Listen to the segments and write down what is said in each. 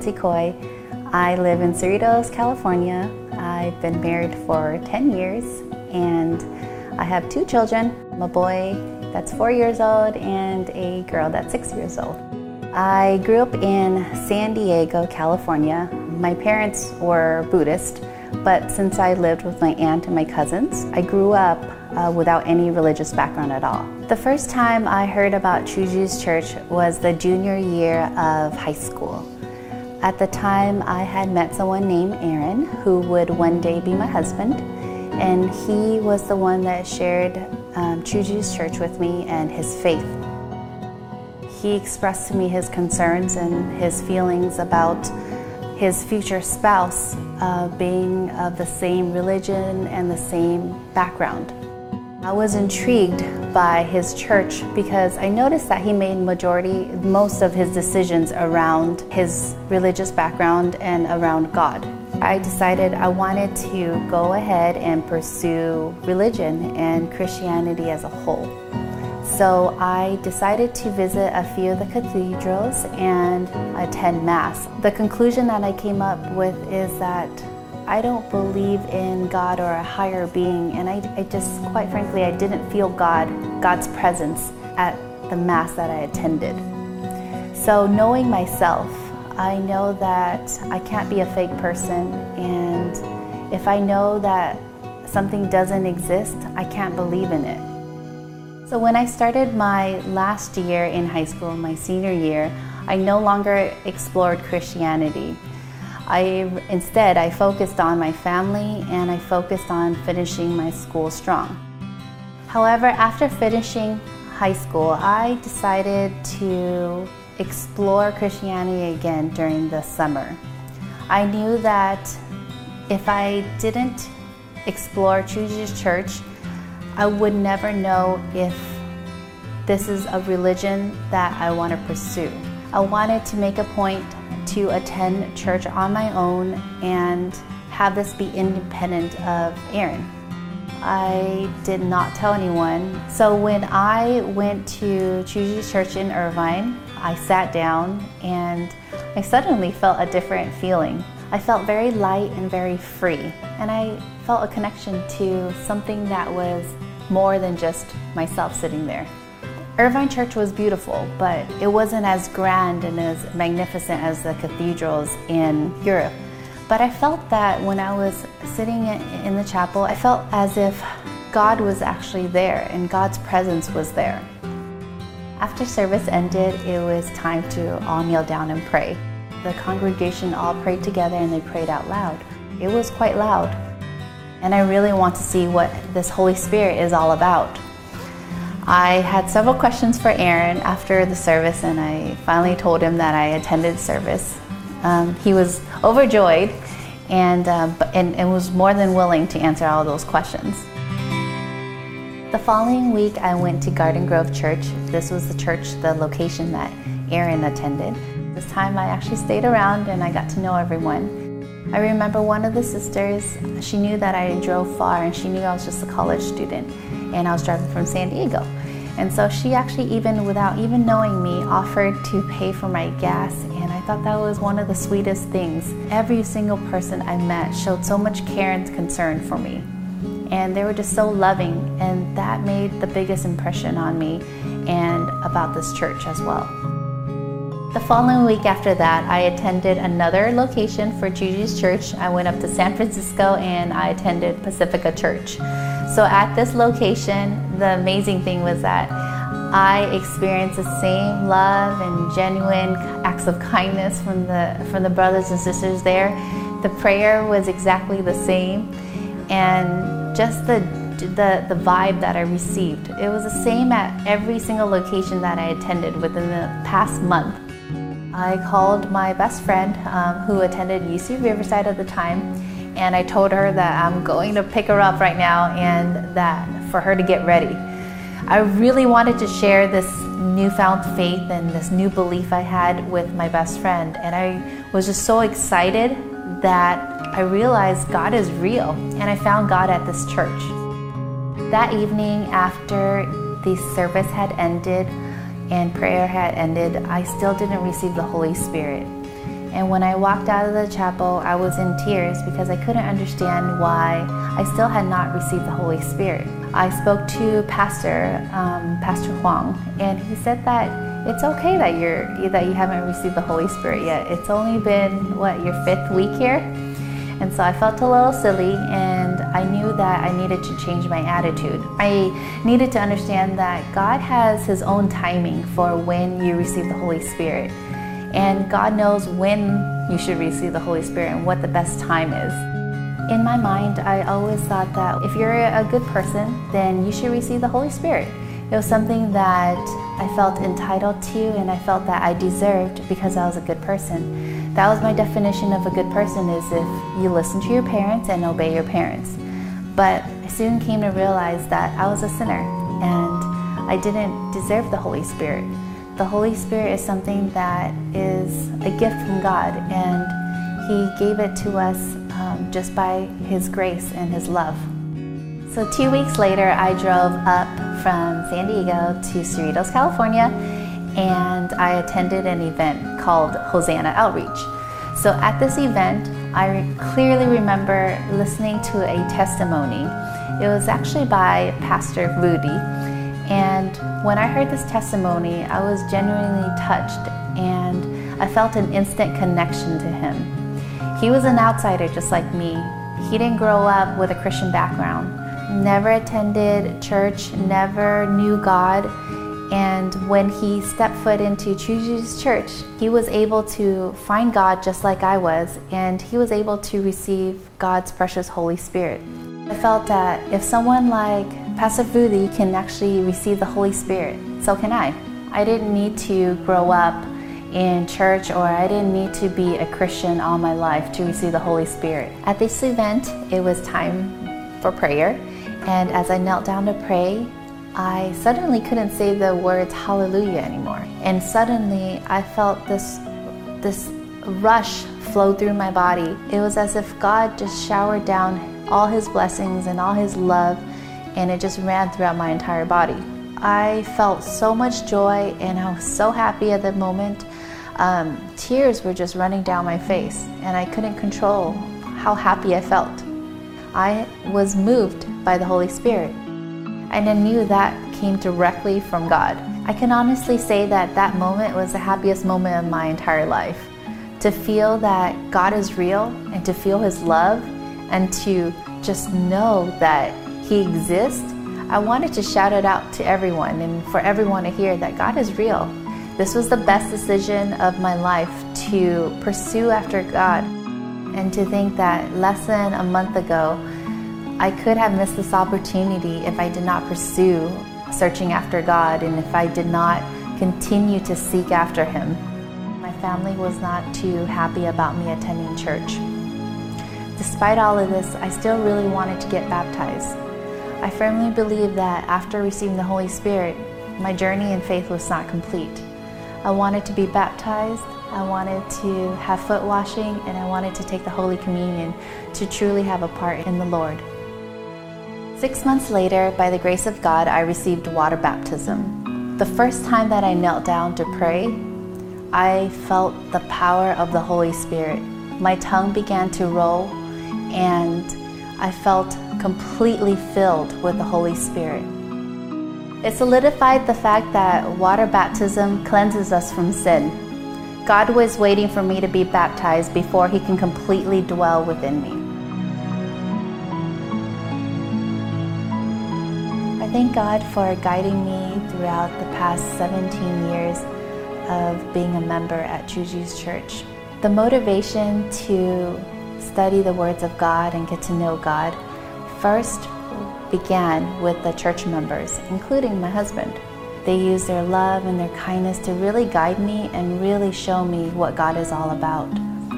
Nancy Coy. I live in Cerritos, California. I've been married for 10 years and I have two children a boy that's four years old and a girl that's six years old. I grew up in San Diego, California. My parents were Buddhist, but since I lived with my aunt and my cousins, I grew up uh, without any religious background at all. The first time I heard about Jesus Church was the junior year of high school. At the time, I had met someone named Aaron who would one day be my husband, and he was the one that shared um, True Jesus Church with me and his faith. He expressed to me his concerns and his feelings about his future spouse uh, being of the same religion and the same background. I was intrigued by his church because I noticed that he made majority most of his decisions around his religious background and around God. I decided I wanted to go ahead and pursue religion and Christianity as a whole. So I decided to visit a few of the cathedrals and attend Mass. The conclusion that I came up with is that I don't believe in God or a higher being, and I, I just, quite frankly, I didn't feel God, God's presence at the Mass that I attended. So, knowing myself, I know that I can't be a fake person, and if I know that something doesn't exist, I can't believe in it. So, when I started my last year in high school, my senior year, I no longer explored Christianity. I instead I focused on my family and I focused on finishing my school strong. However, after finishing high school, I decided to explore Christianity again during the summer. I knew that if I didn't explore Jesus Church, I would never know if this is a religion that I want to pursue. I wanted to make a point to attend church on my own and have this be independent of Aaron. I did not tell anyone. So when I went to True Church in Irvine, I sat down and I suddenly felt a different feeling. I felt very light and very free, and I felt a connection to something that was more than just myself sitting there. Irvine Church was beautiful, but it wasn't as grand and as magnificent as the cathedrals in Europe. But I felt that when I was sitting in the chapel, I felt as if God was actually there and God's presence was there. After service ended, it was time to all kneel down and pray. The congregation all prayed together and they prayed out loud. It was quite loud. And I really want to see what this Holy Spirit is all about. I had several questions for Aaron after the service, and I finally told him that I attended service. Um, he was overjoyed and, uh, and, and was more than willing to answer all those questions. The following week, I went to Garden Grove Church. This was the church, the location that Aaron attended. This time, I actually stayed around and I got to know everyone. I remember one of the sisters, she knew that I drove far and she knew I was just a college student and I was driving from San Diego. And so she actually, even without even knowing me, offered to pay for my gas. And I thought that was one of the sweetest things. Every single person I met showed so much care and concern for me. And they were just so loving, and that made the biggest impression on me and about this church as well. The following week after that, I attended another location for Jesus Church. I went up to San Francisco and I attended Pacifica Church. So at this location, the amazing thing was that I experienced the same love and genuine acts of kindness from the from the brothers and sisters there. The prayer was exactly the same, and just the the, the vibe that I received. It was the same at every single location that I attended within the past month. I called my best friend um, who attended UC Riverside at the time and I told her that I'm going to pick her up right now and that for her to get ready. I really wanted to share this newfound faith and this new belief I had with my best friend, and I was just so excited that I realized God is real, and I found God at this church. That evening, after the service had ended and prayer had ended, I still didn't receive the Holy Spirit. And when I walked out of the chapel, I was in tears because I couldn't understand why I still had not received the Holy Spirit. I spoke to Pastor um, Pastor Huang, and he said that it's okay that you're that you haven't received the Holy Spirit yet. It's only been what your fifth week here, and so I felt a little silly, and I knew that I needed to change my attitude. I needed to understand that God has His own timing for when you receive the Holy Spirit. And God knows when you should receive the Holy Spirit and what the best time is. In my mind, I always thought that if you're a good person, then you should receive the Holy Spirit. It was something that I felt entitled to and I felt that I deserved because I was a good person. That was my definition of a good person is if you listen to your parents and obey your parents. But I soon came to realize that I was a sinner and I didn't deserve the Holy Spirit. The Holy Spirit is something that is a gift from God, and He gave it to us um, just by His grace and His love. So, two weeks later, I drove up from San Diego to Cerritos, California, and I attended an event called Hosanna Outreach. So, at this event, I clearly remember listening to a testimony. It was actually by Pastor Rudy and when I heard this testimony, I was genuinely touched and I felt an instant connection to him. He was an outsider just like me. He didn't grow up with a Christian background, never attended church, never knew God. And when he stepped foot into True Jesus Church, he was able to find God just like I was, and he was able to receive God's precious Holy Spirit. I felt that if someone like Pastor Fudi can actually receive the Holy Spirit, so can I. I didn't need to grow up in church or I didn't need to be a Christian all my life to receive the Holy Spirit. At this event, it was time for prayer, and as I knelt down to pray, I suddenly couldn't say the words hallelujah anymore. And suddenly I felt this this rush flow through my body. It was as if God just showered down all his blessings and all his love, and it just ran throughout my entire body. I felt so much joy and I was so happy at the moment. Um, tears were just running down my face, and I couldn't control how happy I felt. I was moved by the Holy Spirit, and I knew that came directly from God. I can honestly say that that moment was the happiest moment of my entire life. To feel that God is real and to feel His love and to just know that He exists, I wanted to shout it out to everyone and for everyone to hear that God is real. This was the best decision of my life to pursue after God and to think that less than a month ago, I could have missed this opportunity if I did not pursue searching after God and if I did not continue to seek after Him. My family was not too happy about me attending church. Despite all of this, I still really wanted to get baptized. I firmly believe that after receiving the Holy Spirit, my journey in faith was not complete. I wanted to be baptized, I wanted to have foot washing, and I wanted to take the Holy Communion to truly have a part in the Lord. Six months later, by the grace of God, I received water baptism. The first time that I knelt down to pray, I felt the power of the Holy Spirit. My tongue began to roll and I felt completely filled with the Holy Spirit. It solidified the fact that water baptism cleanses us from sin. God was waiting for me to be baptized before He can completely dwell within me. I thank God for guiding me throughout the past 17 years of being a member at Jesus Church. The motivation to study the words of God and get to know God first began with the church members, including my husband. They used their love and their kindness to really guide me and really show me what God is all about.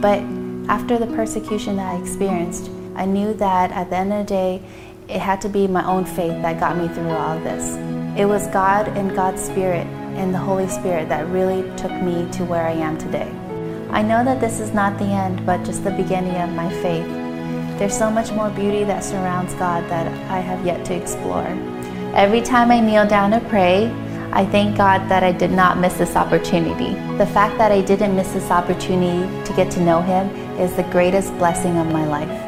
But after the persecution that I experienced, I knew that at the end of the day, it had to be my own faith that got me through all of this. It was God and God's Spirit and the Holy Spirit that really took me to where I am today. I know that this is not the end, but just the beginning of my faith. There's so much more beauty that surrounds God that I have yet to explore. Every time I kneel down to pray, I thank God that I did not miss this opportunity. The fact that I didn't miss this opportunity to get to know Him is the greatest blessing of my life.